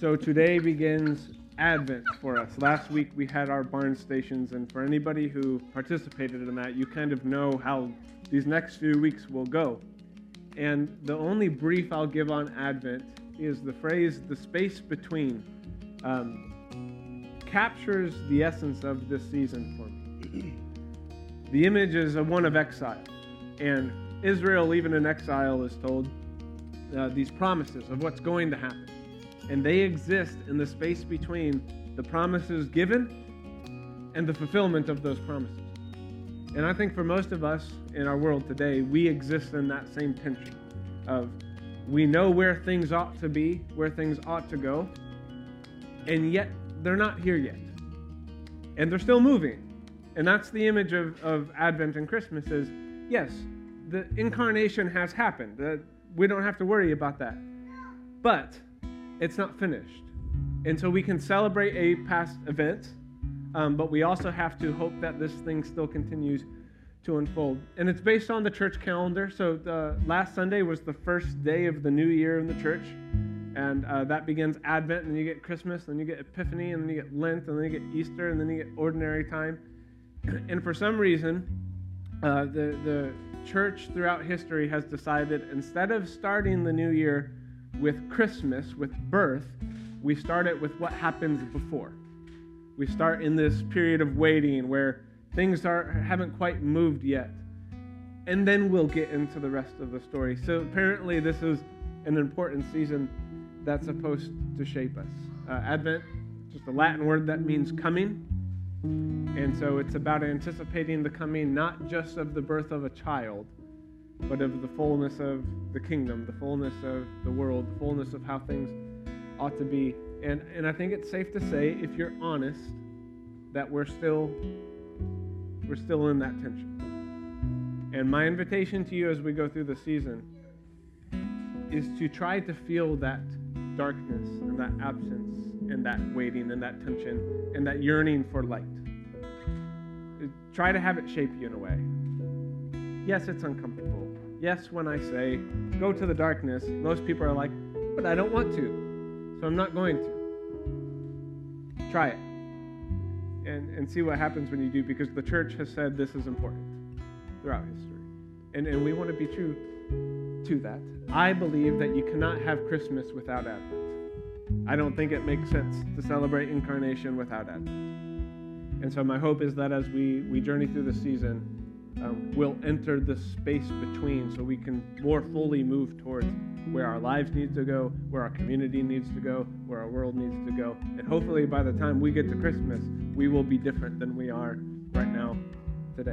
So today begins Advent for us. Last week we had our barn stations, and for anybody who participated in that, you kind of know how these next few weeks will go. And the only brief I'll give on Advent is the phrase the space between um, captures the essence of this season for me. the image is one of exile, and Israel, even in exile, is told uh, these promises of what's going to happen and they exist in the space between the promises given and the fulfillment of those promises. And I think for most of us in our world today, we exist in that same tension of we know where things ought to be, where things ought to go, and yet they're not here yet. And they're still moving. And that's the image of, of Advent and Christmas is yes, the incarnation has happened. We don't have to worry about that. But it's not finished. And so we can celebrate a past event, um, but we also have to hope that this thing still continues to unfold. And it's based on the church calendar. So the, last Sunday was the first day of the new year in the church. And uh, that begins Advent, and then you get Christmas, then you get Epiphany, and then you get Lent, and then you get Easter, and then you get ordinary time. And for some reason, uh, the, the church throughout history has decided instead of starting the new year with Christmas, with birth, we start it with what happens before. We start in this period of waiting where things are, haven't quite moved yet. And then we'll get into the rest of the story. So apparently, this is an important season that's supposed to shape us. Uh, Advent, just a Latin word that means coming. And so it's about anticipating the coming not just of the birth of a child, but of the fullness of the kingdom, the fullness of the world, the fullness of how things ought to be. And, and I think it's safe to say, if you're honest, that we're still we're still in that tension. And my invitation to you as we go through the season is to try to feel that darkness and that absence and that waiting and that tension and that yearning for light. Try to have it shape you in a way. Yes, it's uncomfortable. Yes, when I say, go to the darkness, most people are like, but I don't want to, so I'm not going to. Try it and, and see what happens when you do because the church has said this is important throughout history. And, and we want to be true to that. I believe that you cannot have Christmas without Advent. I don't think it makes sense to celebrate incarnation without Advent. And so my hope is that as we, we journey through the season, um, will enter the space between so we can more fully move towards where our lives need to go, where our community needs to go, where our world needs to go. And hopefully by the time we get to Christmas, we will be different than we are right now today.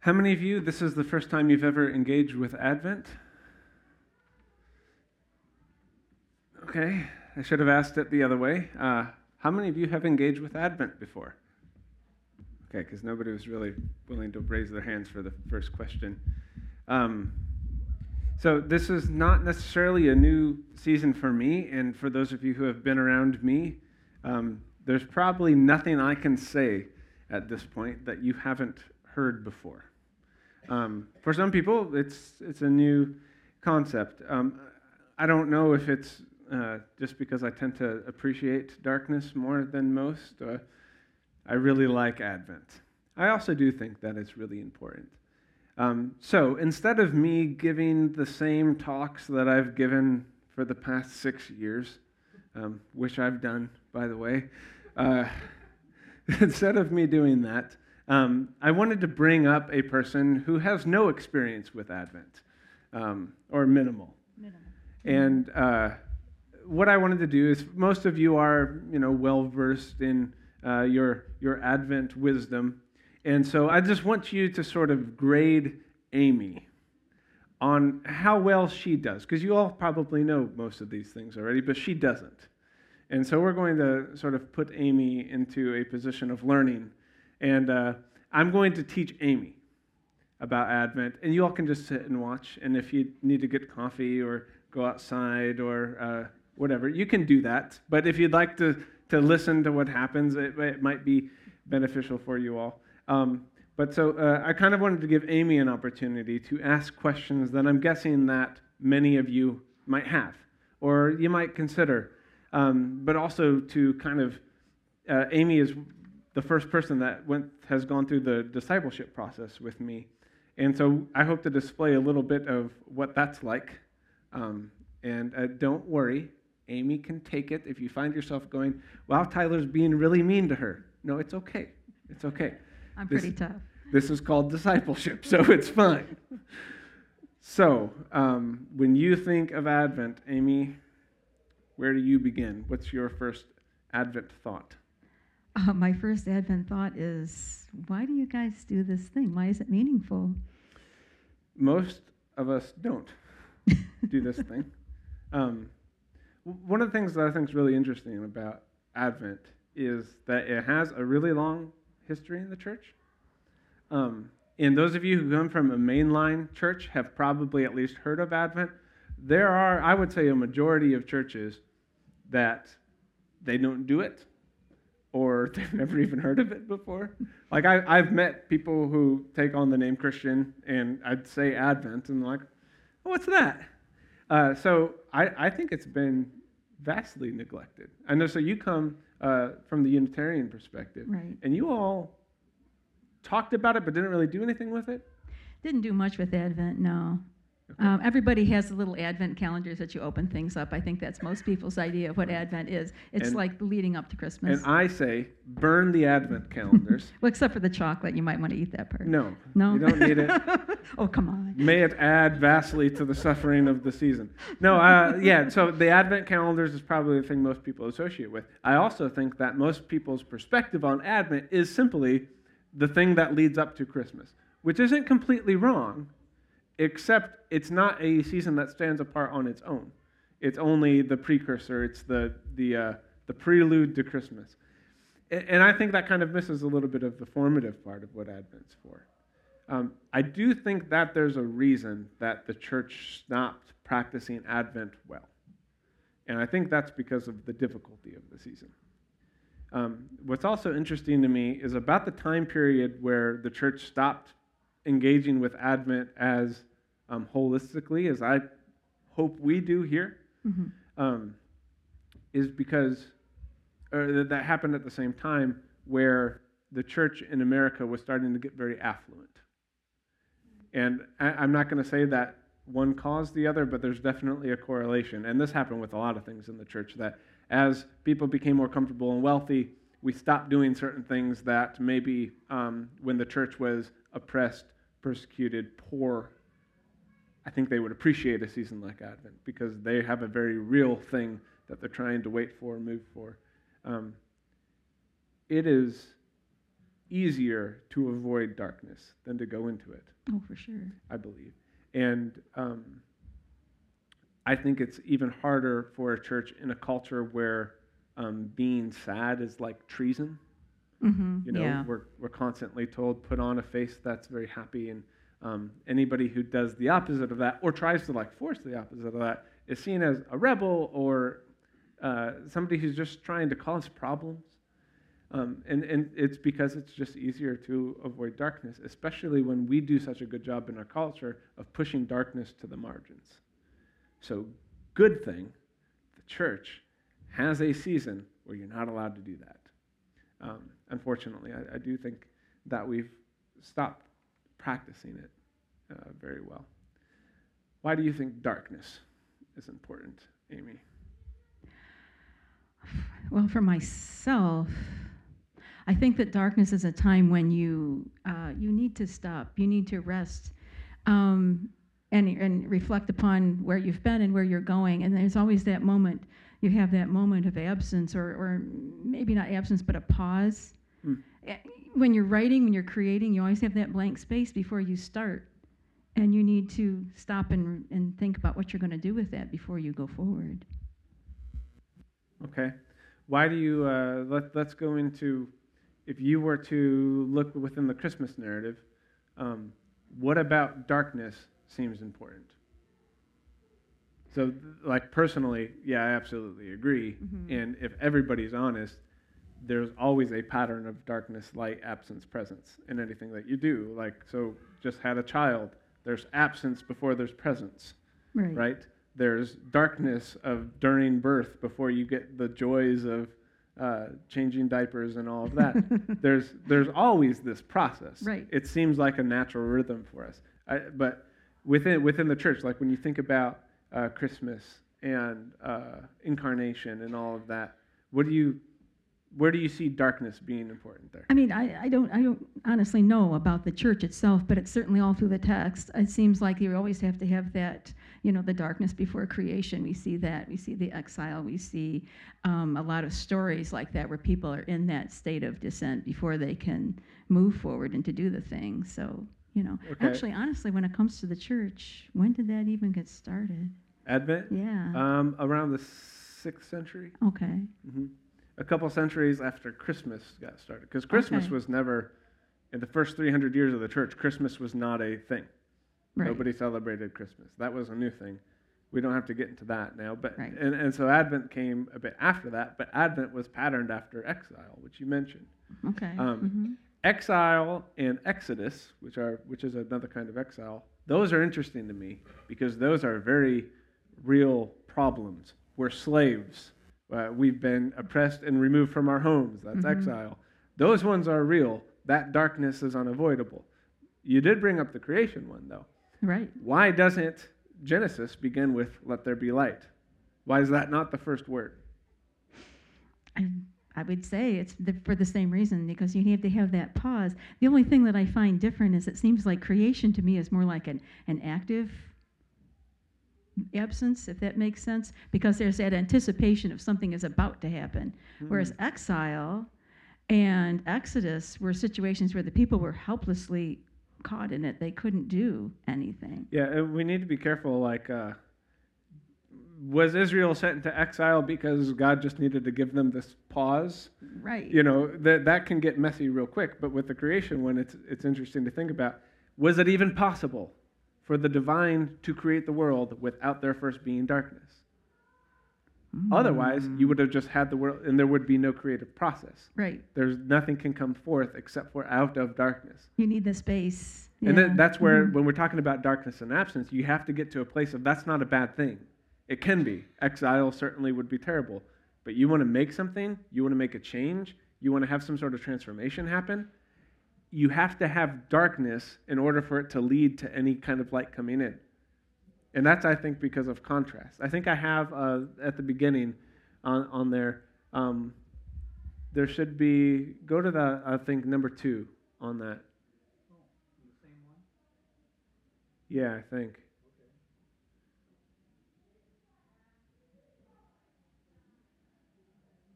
How many of you, this is the first time you've ever engaged with Advent? Okay, I should have asked it the other way. Uh, how many of you have engaged with Advent before? Okay, because nobody was really willing to raise their hands for the first question. Um, so, this is not necessarily a new season for me, and for those of you who have been around me, um, there's probably nothing I can say at this point that you haven't heard before. Um, for some people, it's, it's a new concept. Um, I don't know if it's uh, just because I tend to appreciate darkness more than most. Uh, I really like Advent. I also do think that it's really important. Um, so instead of me giving the same talks that I've given for the past six years, um, which I've done, by the way, uh, instead of me doing that, um, I wanted to bring up a person who has no experience with Advent, um, or minimal. Minimal. And uh, what I wanted to do is, most of you are, you know, well versed in uh, your, your Advent wisdom. And so I just want you to sort of grade Amy on how well she does, because you all probably know most of these things already, but she doesn't. And so we're going to sort of put Amy into a position of learning. And uh, I'm going to teach Amy about Advent, and you all can just sit and watch. And if you need to get coffee or go outside or uh, whatever, you can do that. But if you'd like to to listen to what happens. It, it might be beneficial for you all. Um, but so uh, I kind of wanted to give Amy an opportunity to ask questions that I'm guessing that many of you might have or you might consider. Um, but also to kind of, uh, Amy is the first person that went has gone through the discipleship process with me, and so I hope to display a little bit of what that's like. Um, and uh, don't worry, Amy can take it if you find yourself going, "Wow, Tyler's being really mean to her." No, it's okay. It's okay. I'm pretty tough. This is called discipleship, so it's fine. so, um, when you think of Advent, Amy, where do you begin? What's your first Advent thought? Uh, my first Advent thought is why do you guys do this thing? Why is it meaningful? Most of us don't do this thing. Um, one of the things that I think is really interesting about Advent is that it has a really long history in the church. Um, and those of you who come from a mainline church have probably at least heard of Advent. There are, I would say, a majority of churches that they don't do it or they've never even heard of it before. Like, I, have met people who take on the name Christian and I'd say Advent, and like, oh, what's that? Uh, so I, I think it's been vastly neglected. I know, so you come uh, from the Unitarian perspective, right. and you all talked about it but didn't really do anything with it? Didn't do much with Advent, no. Um, everybody has the little Advent calendars that you open things up. I think that's most people's idea of what Advent is. It's and, like leading up to Christmas. And I say, burn the Advent calendars. well, except for the chocolate, you might want to eat that part. No, no, you don't need it. oh, come on. May it add vastly to the suffering of the season. No, uh, yeah. So the Advent calendars is probably the thing most people associate with. I also think that most people's perspective on Advent is simply the thing that leads up to Christmas, which isn't completely wrong, except it's not a season that stands apart on its own. It's only the precursor, it's the, the, uh, the prelude to Christmas. And I think that kind of misses a little bit of the formative part of what Advent's for. Um, I do think that there's a reason that the church stopped practicing Advent well. And I think that's because of the difficulty of the season. Um, what's also interesting to me is about the time period where the church stopped engaging with Advent as um, holistically as I hope we do here, mm-hmm. um, is because that happened at the same time where the church in America was starting to get very affluent. And I, am not going to say that one caused the other, but there's definitely a correlation. And this happened with a lot of things in the church that as people became more comfortable and wealthy, we stopped doing certain things that maybe um, when the church was oppressed, persecuted, poor, I think they would appreciate a season like Advent because they have a very real thing that they're trying to wait for, move for. Um, it is easier to avoid darkness than to go into it. Oh, for sure. I believe. And um, I think it's even harder for a church in a culture where um, being sad is like treason. Mm-hmm, you know, yeah. we're, we're constantly told, put on a face that's very happy. And um, anybody who does the opposite of that or tries to like force the opposite of that is seen as a rebel or uh, somebody who's just trying to cause problems. Um, and, and it's because it's just easier to avoid darkness, especially when we do such a good job in our culture of pushing darkness to the margins. So, good thing, the church has a season where you're not allowed to do that. Um, unfortunately, I, I, do think that we've stopped practicing it uh, very well. Why do you think darkness is important, Amy? Well, for myself, I think that darkness is a time when you uh, you need to stop. You need to rest. Um, and, and reflect upon where you've been and where you're going. And there's always that moment, you have that moment of absence, or, or maybe not absence, but a pause. Mm. When you're writing, when you're creating, you always have that blank space before you start. And you need to stop and, and think about what you're going to do with that before you go forward. Okay. Why do you, uh, let, let's go into, if you were to look within the Christmas narrative, um, what about darkness seems important. So, like personally, yeah, I absolutely agree. Mm-hmm. And if everybody's honest, there's always a pattern of darkness, light, absence, presence in anything that you do. Like, so just had a child, there's absence before there's presence, right? right? there's darkness of during birth before you get the joys of uh, changing diapers and all of that. there's there's always this process. Right. It seems like a natural rhythm for us. I, but within within the church, like when you think about uh, Christmas and uh, incarnation and all of that, what do you where do you see darkness being important there? I mean, I, I don't I don't honestly know about the church itself, but it's certainly all through the text. It seems like you always have to have that, you know, the darkness before creation. We see that. We see the exile. We see um, a lot of stories like that where people are in that state of dissent before they can move forward and to do the thing. So, you know, Okay. actually, honestly, when it comes to the church, when did that even get started? Advent, Yeah. um, around the sixth century. okay. hmm A couple centuries after Christmas got started, because Christmas Okay. was never, in the first 300 years of the church, Christmas was not a thing. Right. Nobody celebrated Christmas. That was a new thing. We don't have to get into that now, but Right. and, and so Advent came a bit after that. But Advent was patterned after exile, which you mentioned. Okay. Um, mhm. Exile and Exodus, which are which is another kind of exile, those are interesting to me because those are very real problems. We're slaves. Uh, we've been oppressed and removed from our homes. That's Mhm. exile. Those ones are real. That darkness is unavoidable. You did bring up the creation one though. Right. Why doesn't Genesis begin with "Let there be light"? Why is that not the first word? I, I would say it's the, for the same reason because you have to have that pause. The only thing that I find different is it seems like creation to me is more like an, an active absence, if that makes sense, because there's that anticipation of something is about to happen. Whereas exile and Exodus were situations where the people were helplessly caught in it. They couldn't do anything. Yeah, and we need to be careful. Like, uh, was Israel sent into exile because God just needed to give them this pause? Right. You know, that that can get messy real quick. But with the creation one, it's it's interesting to think about. Was it even possible for the divine to create the world without there first being darkness? Otherwise, you would have just had the world, and there would be no creative process. Right. There's nothing can come forth except for out of darkness. You need the space. And then that's where, Mhm. when we're talking about darkness and absence, you have to get to a place of that's not a bad thing. It can be. Exile certainly would be terrible. But you want to make something, you want to make a change, you want to have some sort of transformation happen, you have to have darkness in order for it to lead to any kind of light coming in. And that's, I think, because of contrast. I think I have uh, at the beginning on, on there, um, there should be, go to the, I think, number two on that. Yeah, I think.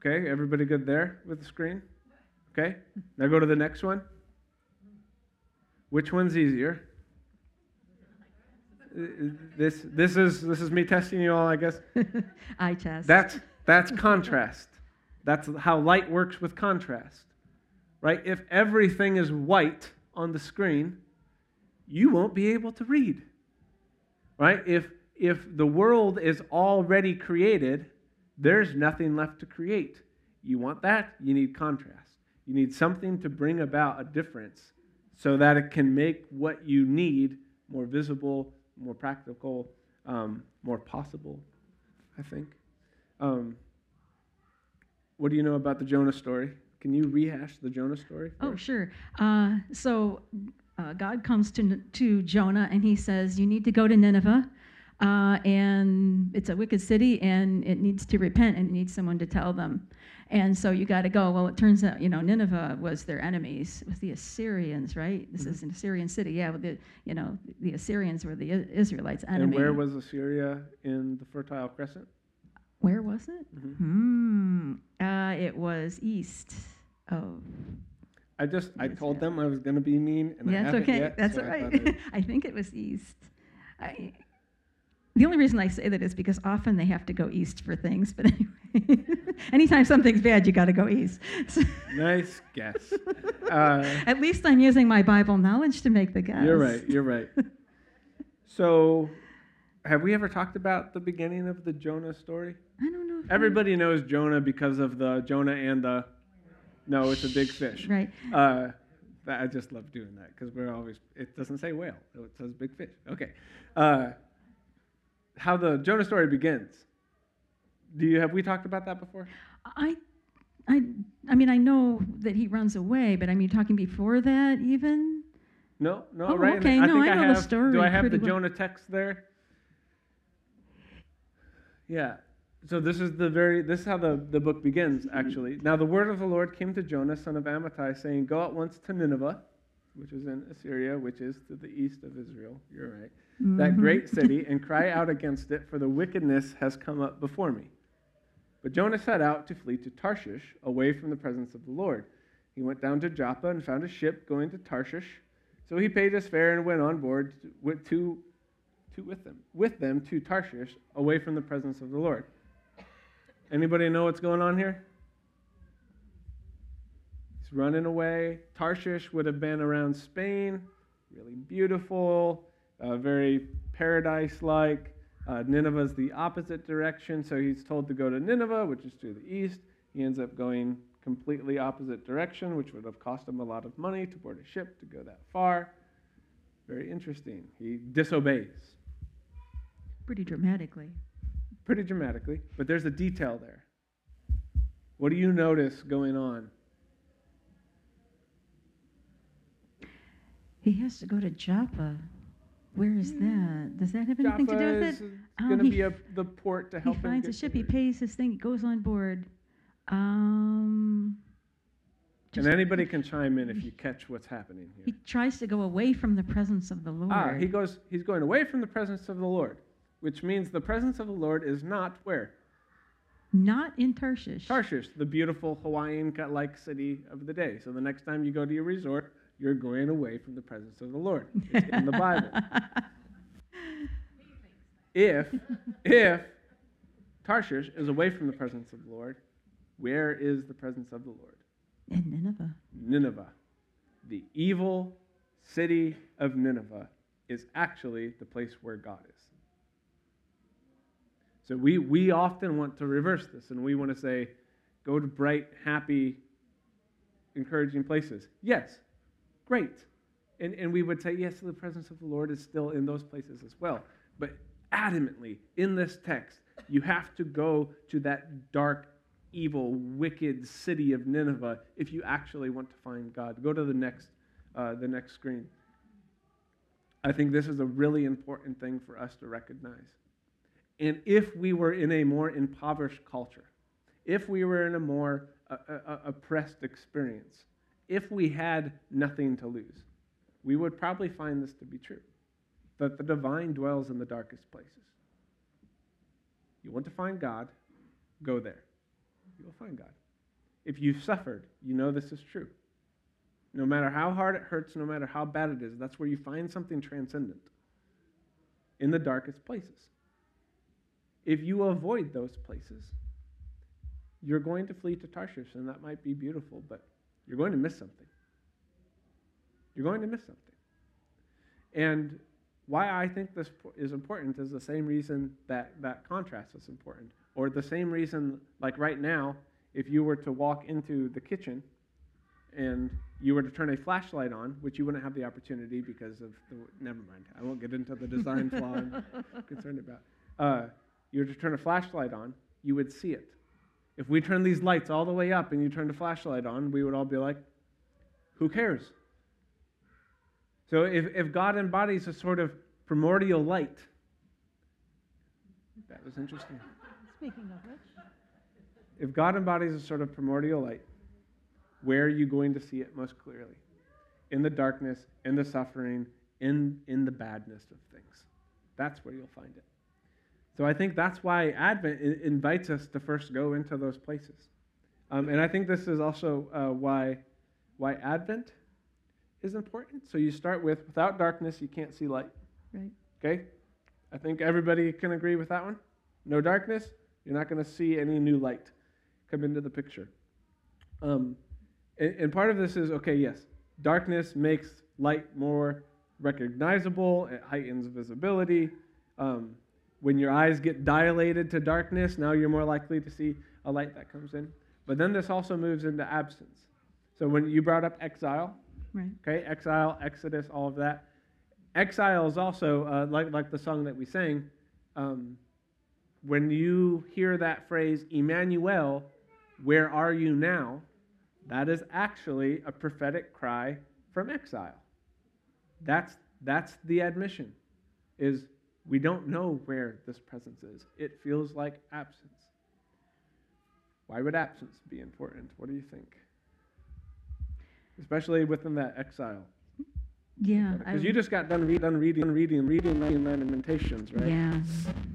Okay, everybody good there with the screen? Okay, now go to the next one. Which one's easier? This, this is this is me testing you all, I guess. I test. That's that's contrast. That's how light works with contrast. Right? If everything is white on the screen, you won't be able to read. Right? If if the world is already created, there's nothing left to create. You want that? You need contrast. You need something to bring about a difference so that it can make what you need more visible, more practical, um, more possible, I think. Um, what do you know about the Jonah story? Can you rehash the Jonah story? Oh, us? sure. Uh, so uh, God comes to, to Jonah and he says, You need to go to Nineveh. Uh, and it's a wicked city and it needs to repent and it needs someone to tell them. And so you got to go. Well, it turns out, you know, Nineveh was their enemies. It was the Assyrians, right? This is an Assyrian city. Yeah, well, the, you know, the Assyrians were the Israelites' enemy. And where was Assyria in the Fertile Crescent? Where was it? Mhm. Hmm. Uh, it was east of I just I told yeah. them I was going to be mean, and I that's okay. yet, That's so all I right. I'd- I think it was east. I, the only reason I say that is because often they have to go east for things. But anyway, anytime something's bad, you got to go east. So nice guess. Uh, at least I'm using my Bible knowledge to make the guess. You're right. You're right. So, have we ever talked about the beginning of the Jonah story? I don't know. If I- Everybody knows Jonah because of the Jonah and the. No, it's a big fish. Right. Uh, I just love doing that because we're always. It doesn't say whale, it says big fish. Okay. Uh, how the Jonah story begins. Do you have we talked about that before? I, I, I mean, I know that he runs away, but I mean, talking before that, even. No, no, Oh, right. okay, I no, think I know have. the story Do I have the well. Jonah text there? Yeah. So this is the very this is how the, the book begins actually. Now the word of the Lord came to Jonah, son of Amittai, saying, Go at once to Nineveh, which is in Assyria, which is to the east of Israel. You're right. That Mhm. great city, and cry out against it, for the wickedness has come up before me. But Jonah set out to flee to Tarshish, away from the presence of the Lord. He went down to Joppa and found a ship going to Tarshish. So he paid his fare and went on board with, to, to with them, with them to Tarshish, away from the presence of the Lord. Anybody know what's going on here? He's running away. Tarshish would have been around Spain, really beautiful, uh, very paradise-like. Uh, Nineveh's the opposite direction, so he's told to go to Nineveh, which is to the east. He ends up going completely opposite direction, which would have cost him a lot of money to board a ship to go that far. Very interesting. He disobeys Pretty dramatically. pretty dramatically, but there's a detail there. What do you notice going on? He has to go to Joppa. Where is that? Does that have anything Jaffa to do with is it? going Um, to he be a, the port to He help him. finds a get ship. to He there. pays his thing. He goes on board. Um, And just- anybody can chime in if you catch what's happening here. He tries to go away from the presence of the Lord. Ah, he goes. He's going away from the presence of the Lord, which means the presence of the Lord is not where Not in Tarshish. Tarshish, the beautiful Hawaiian-like city of the day. So the next time you go to your resort, you're going away from the presence of the Lord. It's in the Bible. if if Tarshish is away from the presence of the Lord, where is the presence of the Lord? in Nineveh. Nineveh. The evil city of Nineveh is actually the place where God is. So we, we often want to reverse this and we want to say, go to bright, happy, encouraging places. Yes, great. And, and we would say, yes, the presence of the Lord is still in those places as well. But adamantly, in this text, you have to go to that dark, evil, wicked city of Nineveh if you actually want to find God. Go to the next, uh, the next screen. I think this is a really important thing for us to recognize. And if we were in a more impoverished culture, if we were in a more uh, uh, oppressed experience, if we had nothing to lose, we would probably find this to be true that the divine dwells in the darkest places. You want to find God, go there. You will find God. If you've suffered, you know this is true. No matter how hard it hurts, no matter how bad it is, that's where you find something transcendent in the darkest places. If you avoid those places, you're going to flee to Tarshish, and that might be beautiful, but you're going to miss something. You're going to miss something. And why I think this is important is the same reason that that contrast is important, or the same reason, like right now, if you were to walk into the kitchen and you were to turn a flashlight on, which you wouldn't have the opportunity because of the. Never mind. I won't get into the design flaw I'm concerned about. Uh, you were to turn a flashlight on, you would see it. If we turn these lights all the way up and you turn the flashlight on, we would all be like, who cares? So if, if God embodies a sort of primordial light, that was interesting. Speaking of which. If God embodies a sort of primordial light, where are you going to see it most clearly? In the darkness, in the suffering, in, in the badness of things. That's where you'll find it. So I think that's why Advent invites us to first go into those places. Um, and I think this is also uh, why, why Advent is important. So you start with without darkness, you can't see light. Right. Okay? I think everybody can agree with that one. No darkness, you're not going to see any new light come into the picture. Um, and, and part of this is okay, yes, darkness makes light more recognizable, it heightens visibility. Um, when your eyes get dilated to darkness, now you're more likely to see a light that comes in. But then this also moves into absence. So when you brought up exile, Right. okay, exile, exodus, all of that. Exile is also, uh, like, like the song that we sang, um, when you hear that phrase, Emmanuel, where are you now? That is actually a prophetic cry from exile. That's, that's the admission, is we don't know where this presence is. It feels like absence. Why would absence be important? What do you think? Especially within that exile. Yeah. Because you just got done, read, done reading, reading, reading, reading Lamentations, right? Yeah.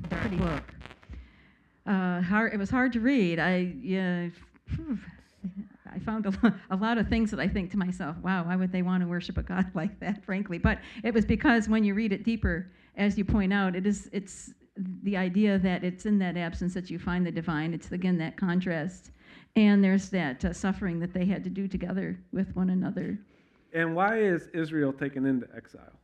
Pretty book. Uh, hard, it was hard to read. I, yeah, I found a, a lot of things that I think to myself, wow, why would they want to worship a God like that, frankly? But it was because when you read it deeper, as you point out, it is, it's the idea that it's in that absence that you find the divine. It's, again, that contrast. And there's that uh, suffering that they had to do together with one another. And why is Israel taken into exile?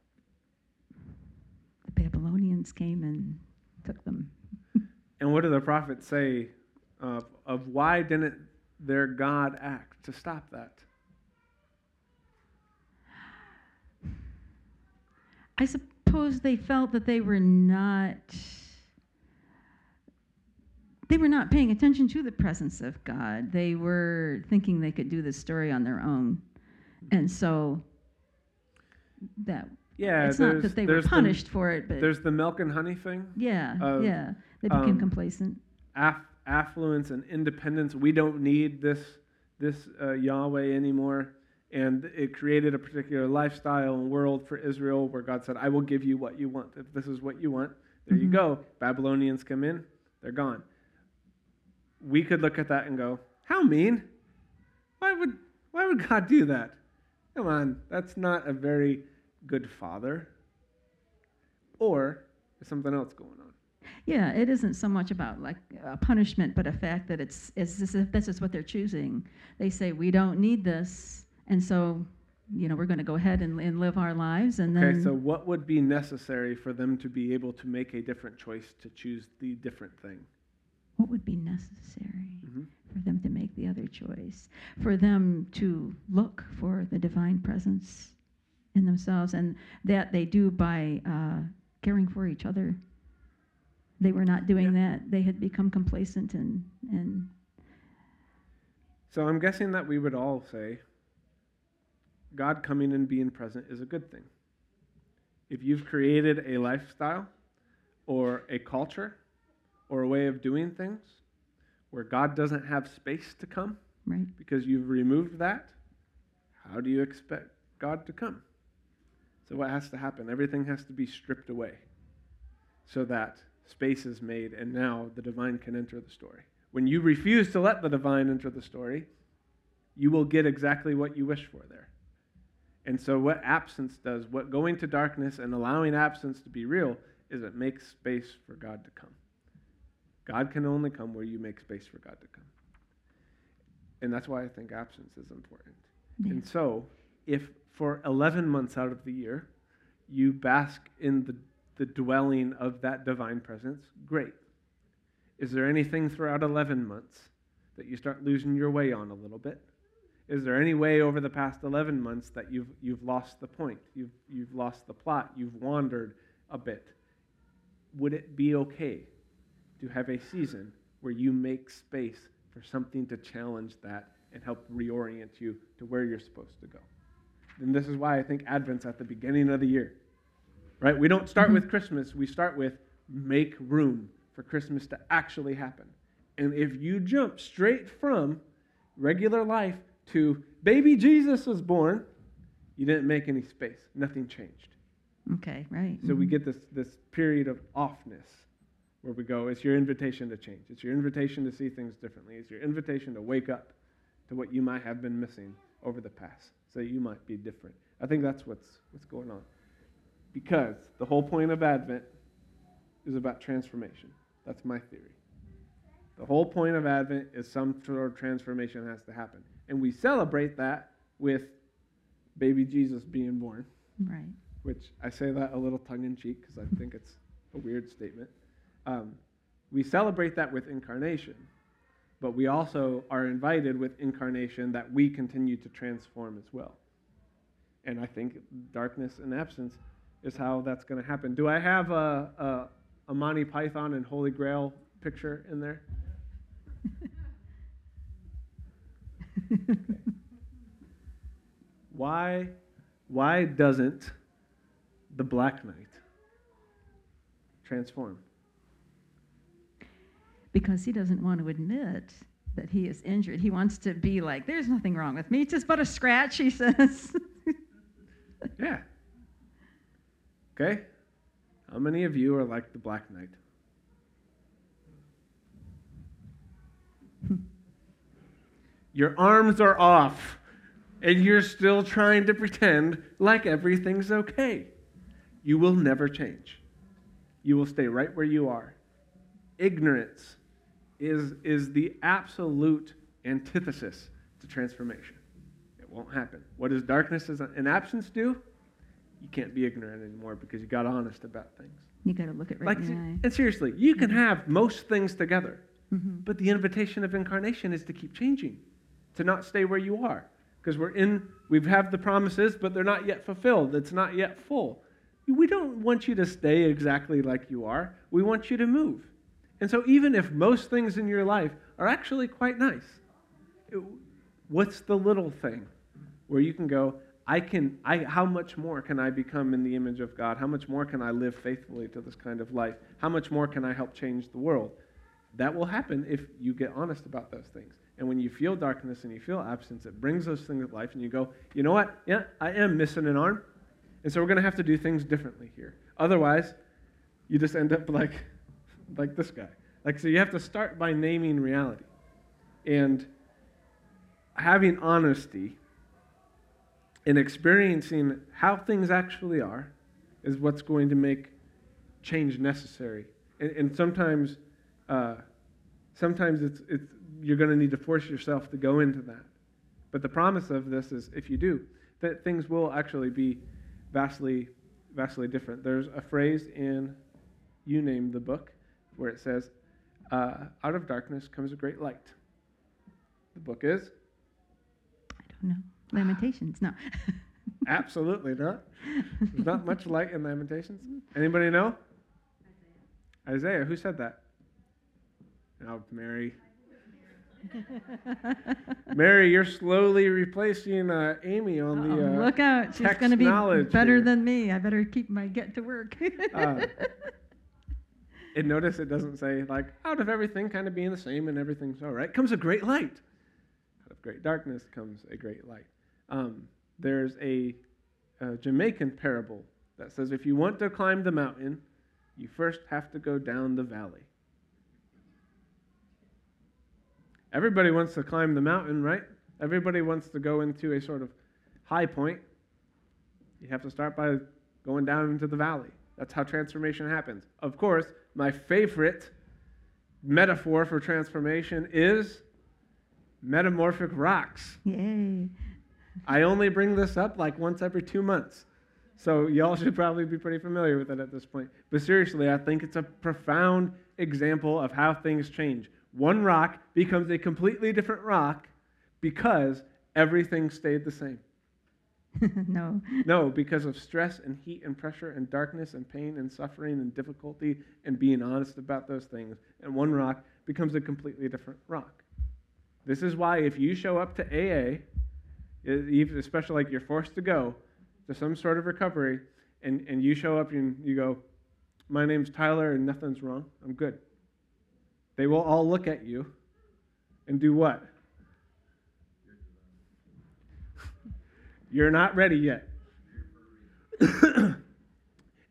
The Babylonians came and took them. and what do the prophets say of, of why didn't their God act to stop that? I suppose they felt that they were not they were not paying attention to the presence of God. They were thinking they could do this story on their own. And so that yeah, it's not that they were punished the, for it, but there's the milk and honey thing. Yeah, of, yeah, they became um, complacent. Aff- affluence and independence. We don't need this this uh, Yahweh anymore, and it created a particular lifestyle and world for Israel where God said, "I will give you what you want. If this is what you want, there mm-hmm. you go." Babylonians come in, they're gone. We could look at that and go, "How mean? Why would why would God do that?" Come on, that's not a very good father. Or is something else going on? Yeah, it isn't so much about like a punishment, but a fact that it's, it's as if this is what they're choosing. They say, we don't need this, and so, you know, we're going to go ahead and, and live our lives. And okay, then, so what would be necessary for them to be able to make a different choice to choose the different thing? What would be necessary? Mm-hmm for them to make the other choice, for them to look for the divine presence in themselves, and that they do by uh, caring for each other. They were not doing yeah. that. They had become complacent and and. So I'm guessing that we would all say, God coming and being present is a good thing. If you've created a lifestyle, or a culture, or a way of doing things where God doesn't have space to come right. because you've removed that, how do you expect God to come? So, what has to happen? Everything has to be stripped away so that space is made and now the divine can enter the story. When you refuse to let the divine enter the story, you will get exactly what you wish for there. And so, what absence does, what going to darkness and allowing absence to be real, is it makes space for God to come. God can only come where you make space for God to come. And that's why I think absence is important. Yeah. And so, if for 11 months out of the year you bask in the, the dwelling of that divine presence, great. Is there anything throughout 11 months that you start losing your way on a little bit? Is there any way over the past 11 months that you've, you've lost the point? You've, you've lost the plot? You've wandered a bit? Would it be okay to have a season where you make space for something to challenge that and help reorient you to where you're supposed to go. And this is why I think Advent's at the beginning of the year. Right? We don't start mm-hmm. with Christmas, we start with make room for Christmas to actually happen. And if you jump straight from regular life to baby Jesus was born, you didn't make any space. Nothing changed. Okay, right. So mm-hmm. we get this, this period of offness where we go, it's your invitation to change. It's your invitation to see things differently. It's your invitation to wake up to what you might have been missing over the past so you might be different. I think that's what's, what's going on. Because the whole point of Advent is about transformation. That's my theory. The whole point of Advent is some sort of transformation has to happen. And we celebrate that with baby Jesus being born. Right. Which I say that a little tongue in cheek because I think it's a weird statement. Um, we celebrate that with incarnation, but we also are invited with incarnation that we continue to transform as well. And I think darkness and absence is how that's going to happen. Do I have a, a, a Monty Python and Holy Grail picture in there? Okay. Why, why doesn't the Black Knight transform? because he doesn't want to admit that he is injured. He wants to be like, there's nothing wrong with me. It's just but a scratch, he says. Yeah. Okay? How many of you are like the Black Knight? Your arms are off, and you're still trying to pretend like everything's okay. You will never change. You will stay right where you are. Ignorance is, is the absolute antithesis to transformation. It won't happen. What does darkness and absence do? You can't be ignorant anymore because you got honest about things. You got to look at right Like, in and seriously, you can have most things together, Mhm. but the invitation of incarnation is to keep changing, to not stay where you are, because we're in. We have the promises, but they're not yet fulfilled. It's not yet full. We don't want you to stay exactly like you are. We want you to move. And so, even if most things in your life are actually quite nice, it- what's the little thing where you can go, I can, I, how much more can I become in the image of God? How much more can I live faithfully to this kind of life? How much more can I help change the world? That will happen if you get honest about those things. And when you feel darkness and you feel absence, it brings those things to life, and you go, you know what? Yeah, I am missing an arm. And so we're going to have to do things differently here. Otherwise, you just end up like, like this guy. Like, so you have to start by naming reality. And having honesty and experiencing how things actually are is what's going to make change necessary. And, and sometimes, uh, sometimes it's, it's, you're going to need to force yourself to go into that. But the promise of this is if you do, that things will actually be vastly, vastly different. There's a phrase in You Name the Book where it says, uh, Out of darkness comes a great light. The book is? I don't know. Lamentations. No. Absolutely not. There's not much light in Lamentations. Anybody know? Isaiah. Isaiah, who said that? Oh, Mary. Mary, you're slowly replacing uh, Amy on the. Uh-oh, Uh, Look out. She's going to be better here. than me. I better keep my get to work. Uh, and notice it doesn't say like out of everything kind of being the same and everything's all right comes a great light. Out of great darkness comes a great light. Um, there's a, a Jamaican parable that says if you want to climb the mountain, you first have to go down the valley. Everybody wants to climb the mountain, right? Everybody wants to go into a sort of high point. You have to start by going down into the valley. That's how transformation happens. Of course, my favorite metaphor for transformation is metamorphic rocks. Yay. I only bring this up like once every two months. So y'all should probably be pretty familiar with it at this point. But seriously, I think it's a profound example of how things change. One rock becomes a completely different rock because everything stayed the same. no. No, because of stress and heat and pressure and darkness and pain and suffering and difficulty and being honest about those things. And one rock becomes a completely different rock. This is why if you show up to AA, especially like you're forced to go to some sort of recovery, and, and you show up and you go, My name's Tyler and nothing's wrong, I'm good. They will all look at you and do what? You're not ready yet. and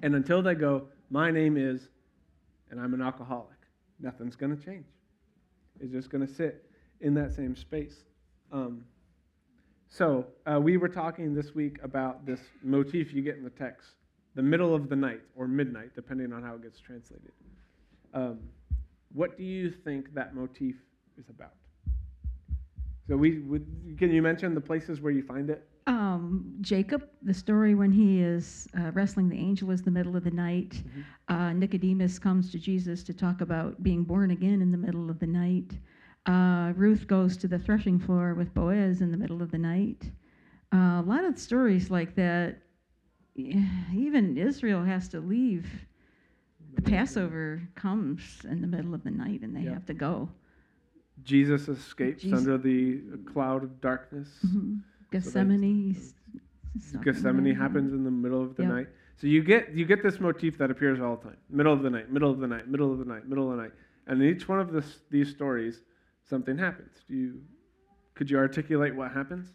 until they go, My name is, and I'm an alcoholic, nothing's going to change. It's just going to sit in that same space. Um, so, uh, we were talking this week about this motif you get in the text the middle of the night or midnight, depending on how it gets translated. Um, what do you think that motif is about? So, we would, can you mention the places where you find it? Um, Jacob, the story when he is uh, wrestling the angel is the middle of the night. Uh, Nicodemus comes to Jesus to talk about being born again in the middle of the night. Uh, Ruth goes to the threshing floor with Boaz in the middle of the night. Uh, a lot of stories like that. Even Israel has to leave the Passover comes in the middle of the night and they Yeah. have to go. Jesus escapes Jesus- under the cloud of darkness. Mhm. So Gethsemane. s- in Gethsemane happens in the middle of the Yep. night. So you get you get this motif that appears all the time. Middle of the night, middle of the night, middle of the night, middle of the night. And in each one of this, these stories, something happens. Do you could you articulate what happens?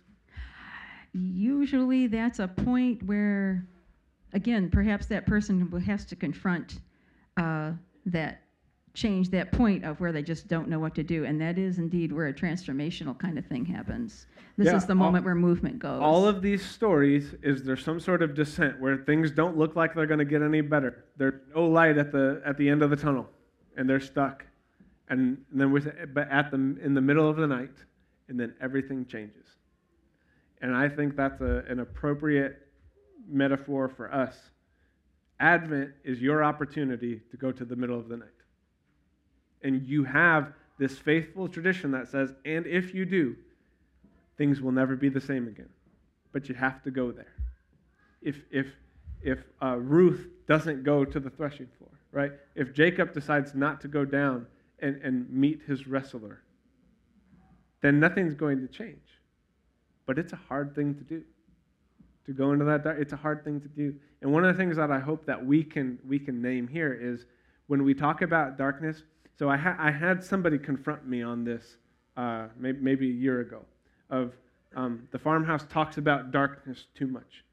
Usually that's a point where, again, perhaps that person has to confront uh, that change, that point of where they just don't know what to do. And that is indeed where a transformational kind of thing happens. This Yeah, is the all- moment where movement goes. All of these stories is there some sort of descent where things don't look like they're going to get any better. There's no light at the at the end of the tunnel, and they're stuck. And then with but at the in the middle of the night, and then everything changes. And I think that's a, an appropriate metaphor for us. Advent is your opportunity to go to the middle of the night. And you have this faithful tradition that says, and if you do, things will never be the same again. But you have to go there. If, if, if uh, Ruth doesn't go to the threshing floor, right? If Jacob decides not to go down and, and meet his wrestler, then nothing's going to change. But it's a hard thing to do. To go into that it's a hard thing to do. And one of the things that I hope that we can we can name here is when we talk about darkness. So I, ha- I had somebody confront me on this uh, maybe, maybe a year ago. Of um, the farmhouse talks about darkness too much,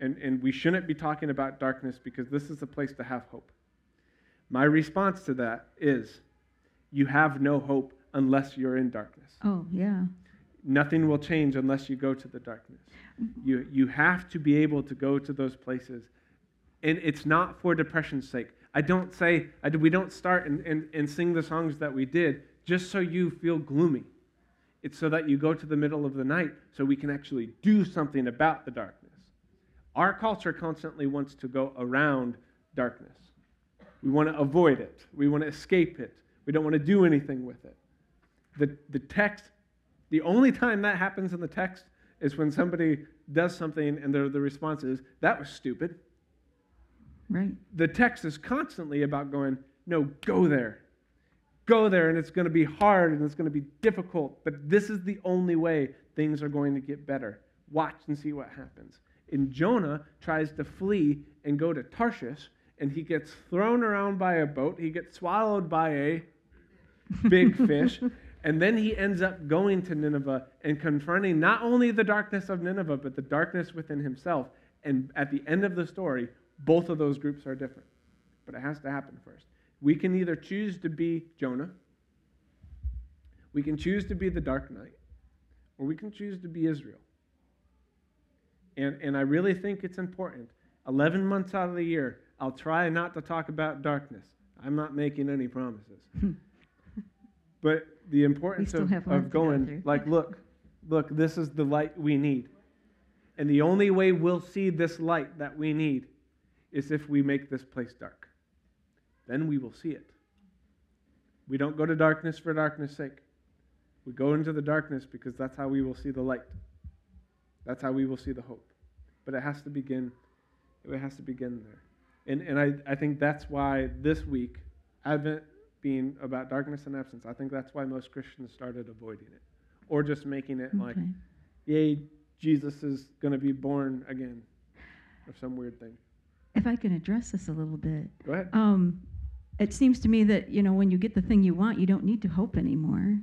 and and we shouldn't be talking about darkness because this is a place to have hope. My response to that is, you have no hope unless you're in darkness. Oh, yeah. Nothing will change unless you go to the darkness. You, you have to be able to go to those places. And it's not for depression's sake. I don't say, I, we don't start and, and, and sing the songs that we did just so you feel gloomy. It's so that you go to the middle of the night so we can actually do something about the darkness. Our culture constantly wants to go around darkness. We want to avoid it, we want to escape it, we don't want to do anything with it. The, the text the only time that happens in the text is when somebody does something and the, the response is, that was stupid. Right. The text is constantly about going, no, go there. Go there, and it's going to be hard and it's going to be difficult, but this is the only way things are going to get better. Watch and see what happens. And Jonah tries to flee and go to Tarshish, and he gets thrown around by a boat. He gets swallowed by a big fish. And then he ends up going to Nineveh and confronting not only the darkness of Nineveh, but the darkness within himself. And at the end of the story, both of those groups are different. But it has to happen first. We can either choose to be Jonah, we can choose to be the dark night, or we can choose to be Israel. And, and I really think it's important. 11 months out of the year, I'll try not to talk about darkness. I'm not making any promises. but the importance of, of going, like, look, look, this is the light we need. And the only way we'll see this light that we need is if we make this place dark. Then we will see it. We don't go to darkness for darkness' sake. We go into the darkness because that's how we will see the light. That's how we will see the hope. But it has to begin, it has to begin there. And, and I, I think that's why this week, Advent being about darkness and absence, I think that's why most Christians started avoiding it. Or just making it like, yay, Jesus is going to be born again, or some weird thing. If I can address this a little bit. Go ahead. Um, it seems to me that you know when you get the thing you want, you don't need to hope anymore.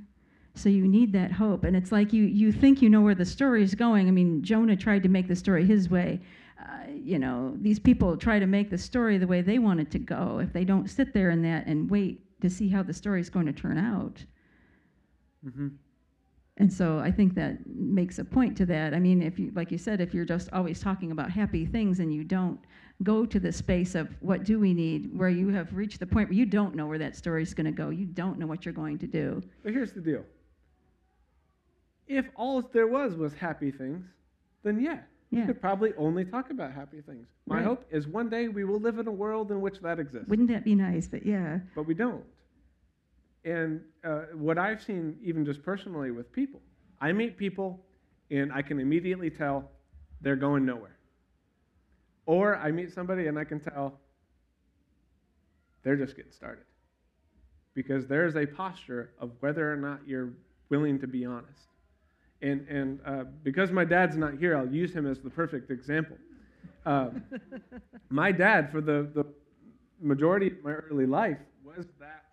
So you need that hope, and it's like you you think you know where the story is going. I mean, Jonah tried to make the story his way. Uh, you know, these people try to make the story the way they want it to go. If they don't sit there in that and wait to see how the story is going to turn out, hmm and so I think that makes a point to that. I mean, if you, like you said, if you're just always talking about happy things and you don't go to the space of what do we need, where you have reached the point where you don't know where that story is going to go, you don't know what you're going to do. But here's the deal. If all there was was happy things, then yeah, we Yeah. could probably only talk about happy things. My Right. hope is one day we will live in a world in which that exists. Wouldn't that be nice? But yeah, but we don't. And uh, what I've seen, even just personally with people, I meet people and I can immediately tell they're going nowhere. Or I meet somebody and I can tell they're just getting started. Because there's a posture of whether or not you're willing to be honest. And, and uh, because my dad's not here, I'll use him as the perfect example. Uh, my dad, for the, the majority of my early life, was that,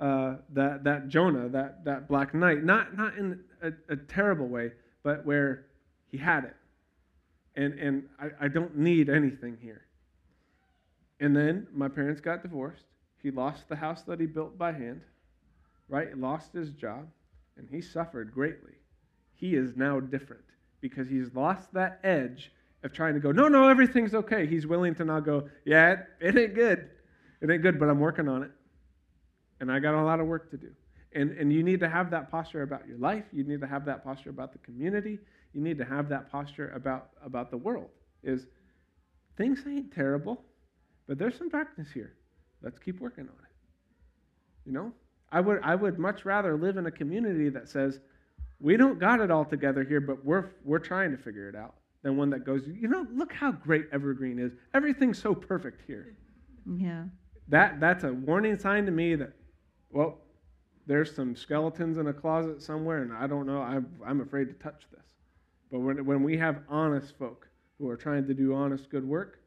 uh, that, that Jonah, that, that black knight. Not, not in a, a terrible way, but where he had it. And, and I, I don't need anything here. And then my parents got divorced. He lost the house that he built by hand, right? Lost his job, and he suffered greatly. He is now different because he's lost that edge of trying to go, no, no, everything's okay. He's willing to now go, yeah, it, it ain't good. It ain't good, but I'm working on it. And I got a lot of work to do. And, and you need to have that posture about your life. You need to have that posture about the community. You need to have that posture about, about the world. Is things ain't terrible, but there's some darkness here. Let's keep working on it. You know? I would, I would much rather live in a community that says, we don't got it all together here, but we're, we're trying to figure it out, than one that goes, you know, look how great Evergreen is. Everything's so perfect here. Yeah. That, that's a warning sign to me that, well, there's some skeletons in a closet somewhere, and I don't know. I'm, I'm afraid to touch this. But when, when we have honest folk who are trying to do honest, good work,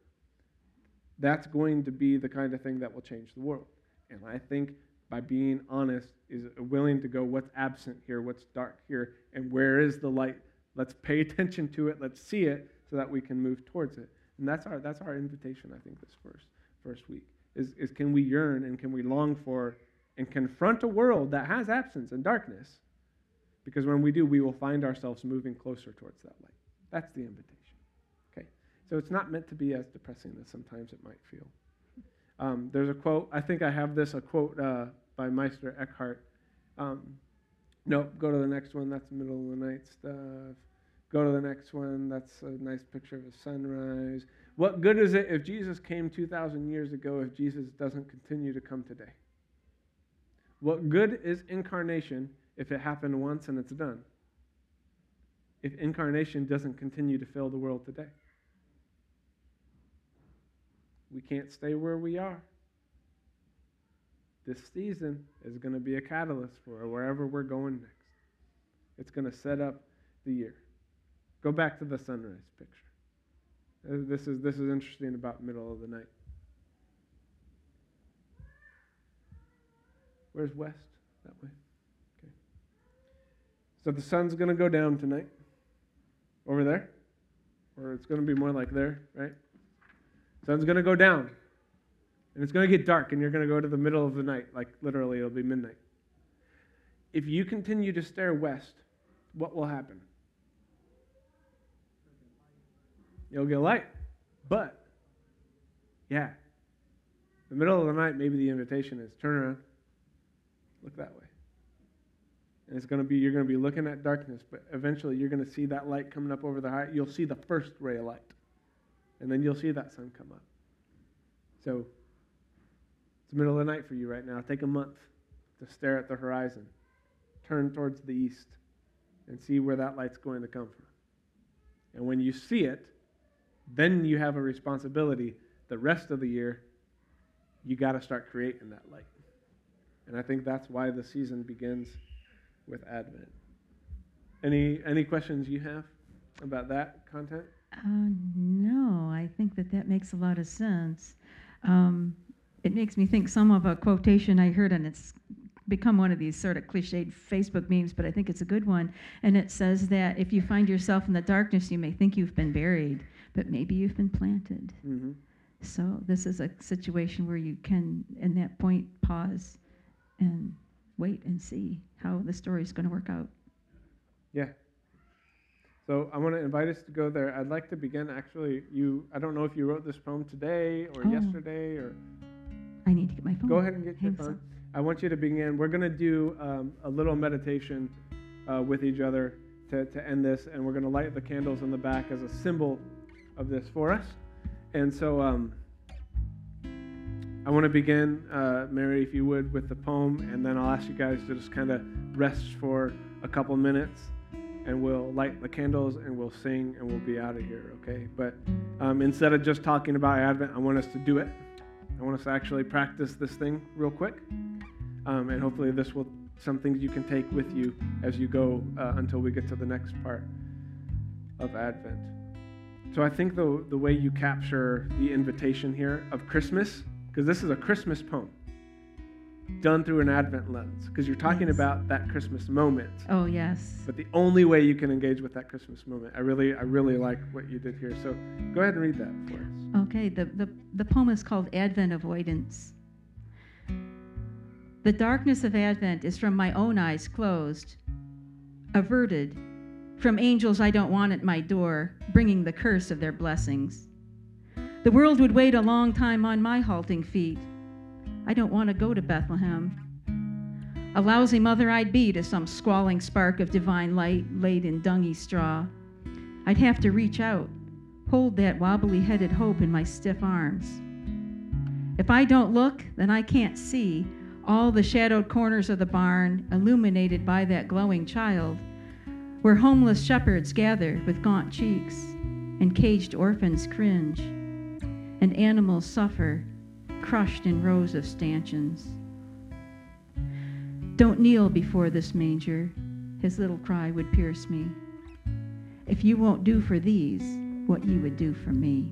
that's going to be the kind of thing that will change the world. And I think by being honest is uh, willing to go, what's absent here, what's dark here, and where is the light? Let's pay attention to it, let's see it, so that we can move towards it. And that's our, that's our invitation, I think, this first, first week, is, is can we yearn and can we long for and confront a world that has absence and darkness. Because when we do, we will find ourselves moving closer towards that light. That's the invitation. Okay? So it's not meant to be as depressing as sometimes it might feel. Um, there's a quote, I think I have this, a quote uh, by Meister Eckhart. Um, no, go to the next one. That's middle of the night stuff. Go to the next one. That's a nice picture of a sunrise. What good is it if Jesus came 2,000 years ago if Jesus doesn't continue to come today? What good is incarnation if it happened once and it's done? If incarnation doesn't continue to fill the world today? We can't stay where we are. This season is going to be a catalyst for wherever we're going next. It's going to set up the year. Go back to the sunrise picture. Uh, this is, this is interesting about middle of the night. Where's west? That way. Okay. So the sun's going to go down tonight. Over there. Or it's going to be more like there, right? Sun's going to go down. And it's going to get dark, and you're going to go to the middle of the night. Like literally, it'll be midnight. If you continue to stare west, what will happen? You'll get light. But, yeah, the middle of the night, maybe the invitation is turn around, Look that way. And it's going to be, you're going to be looking at darkness, but eventually you're going to see that light coming up over the high. You'll see the first ray of light. And then you'll see that sun come up. So it's the middle of the night for you right now. Take a month to stare at the horizon, turn towards the east, and see where that light's going to come from. And when you see it, then you have a responsibility the rest of the year, you got to start creating that light. And I think that's why the season begins with Advent. Any any questions you have about that content? Uh, no, I think that that makes a lot of sense. Um, it makes me think some of a quotation I heard, and it's become one of these sort of cliched Facebook memes, but I think it's a good one. And it says that if you find yourself in the darkness, you may think you've been buried, but maybe you've been planted. Mm-hmm. So this is a situation where you can, in that point, pause and wait and see how the story is going to work out. Yeah. So I want to invite us to go there. I'd like to begin actually you I don't know if you wrote this poem today or Oh. yesterday or I need to get my phone. go ahead and get your phone. I want you to begin. We're going to do um, a little meditation uh, with each other to, to end this, and we're going to light the candles in the back as a symbol of this for us. And so um, I want to begin, uh, Mary, if you would, with the poem, and then I'll ask you guys to just kind of rest for a couple minutes, and we'll light the candles and we'll sing and we'll be out of here, okay? But um, instead of just talking about Advent, I want us to do it. I want us to actually practice this thing real quick. Um, and hopefully, this will some things you can take with you as you go uh, until we get to the next part of Advent. So I think the the way you capture the invitation here of Christmas, because this is a Christmas poem done through an Advent lens, because you're talking Yes. about that Christmas moment. Oh, yes. But the only way you can engage with that Christmas moment, I really, I really like what you did here. So go ahead and read that for us. Okay, the, the, the poem is called Advent Avoidance. The darkness of Advent is from my own eyes closed, averted, from angels I don't want at my door, bringing the curse of their blessings. The world would wait a long time on my halting feet. I don't want to go to Bethlehem. A lousy mother I'd be to some squalling spark of divine light laid in dungy straw. I'd have to reach out, hold that wobbly headed hope in my stiff arms. If I don't look, then I can't see all the shadowed corners of the barn illuminated by that glowing child, where homeless shepherds gather with gaunt cheeks, and caged orphans cringe, and animals suffer, crushed in rows of stanchions. Don't kneel before this manger, his little cry would pierce me. If you won't do for these what you would do for me.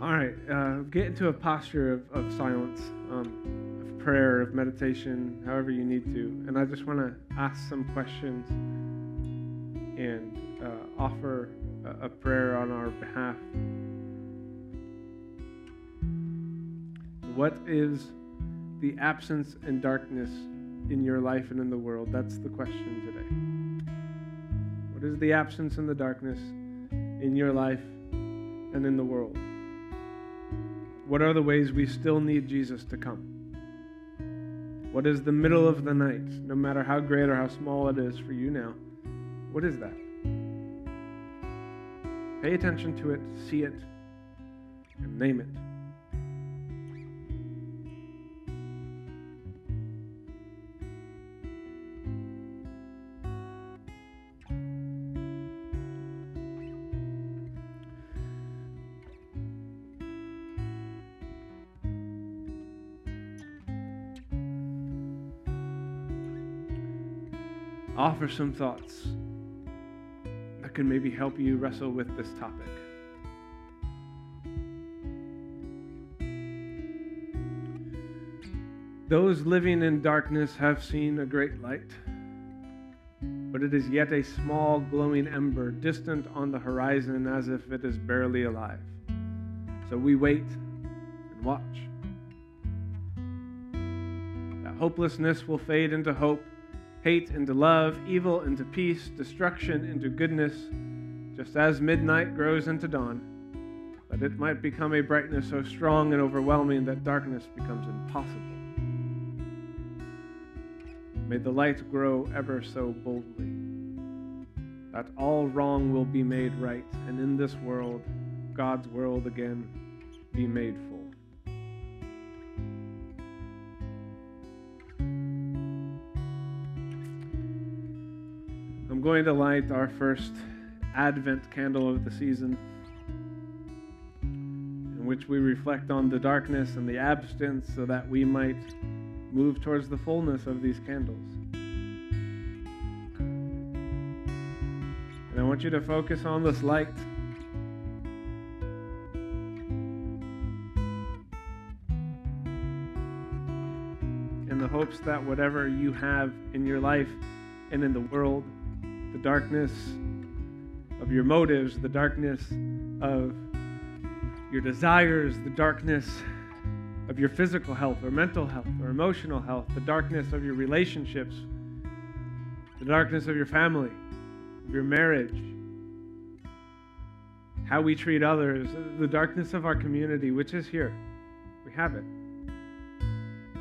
All right, uh, get into a posture of, of silence, um, of prayer, of meditation, however you need to. And I just want to ask some questions and offer a, prayer on our behalf. What is the absence and darkness in your life and in the world? That's the question today. What is the absence and the darkness in your life and in the world? What are the ways we still need Jesus to come? What is the middle of the night, no matter how great or how small it is for you now? What is that? Pay attention to it, see it, and name it. offer some thoughts that can maybe help you wrestle with this topic. Those living in darkness have seen a great light, but it is yet a small glowing ember distant on the horizon as if it is barely alive. So we wait and watch. That hopelessness will fade into hope hate into love, evil into peace, destruction into goodness, just as midnight grows into dawn. But it might become a brightness so strong and overwhelming that darkness becomes impossible. May the light grow ever so boldly, that all wrong will be made right, and in this world, God's world again, be made full. I'm going to light our first Advent candle of the season, in which we reflect on the darkness and the absence so that we might move towards the fullness of these candles. And I want you to focus on this light. In the hopes that whatever you have in your life and in the world, darkness of your motives, the darkness of your desires, the darkness of your physical health or mental health or emotional health, the darkness of your relationships, the darkness of your family, of your marriage, how we treat others, the darkness of our community, which is here. We have it.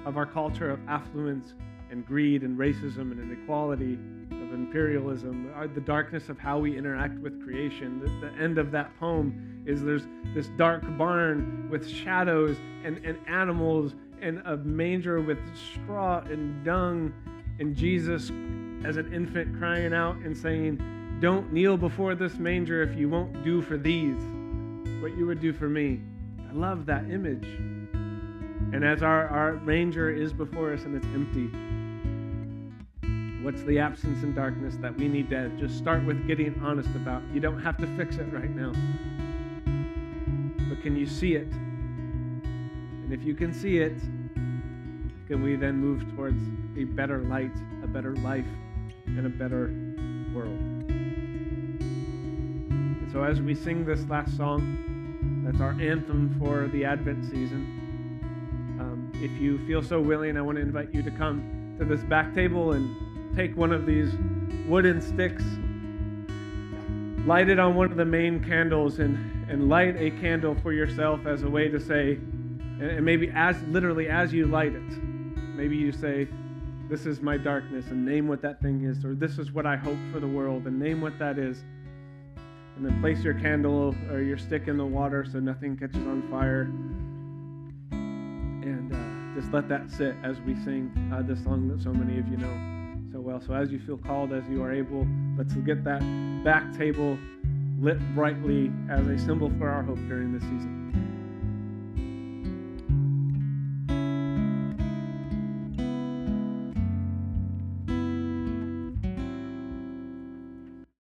Of our culture of affluence and greed and racism and inequality, of imperialism, uh, the darkness of how we interact with creation. The, the, end of that poem is there's this dark barn with shadows and, and animals and a manger with straw and dung, and Jesus as an infant crying out and saying, don't kneel before this manger if you won't do for these what you would do for me. I love that image. And as our, our manger is before us and it's empty, what's the absence and darkness that we need to just start with getting honest about? You don't have to fix it right now. But can you see it? And if you can see it, can we then move towards a better light, a better life, and a better world? And so as we sing this last song, that's our anthem for the Advent season. Um, if you feel so willing, I want to invite you to come to this back table and take one of these wooden sticks, light it on one of the main candles, and, and light a candle for yourself as a way to say, and maybe as literally as you light it, maybe you say, This is my darkness, and name what that thing is, or this is what I hope for the world, and name what that is. And then place your candle or your stick in the water so nothing catches on fire. And uh, just let that sit as we sing uh, this song that so many of you know well. So as you feel called, as you are able, let's get that back table lit brightly as a symbol for our hope during this season.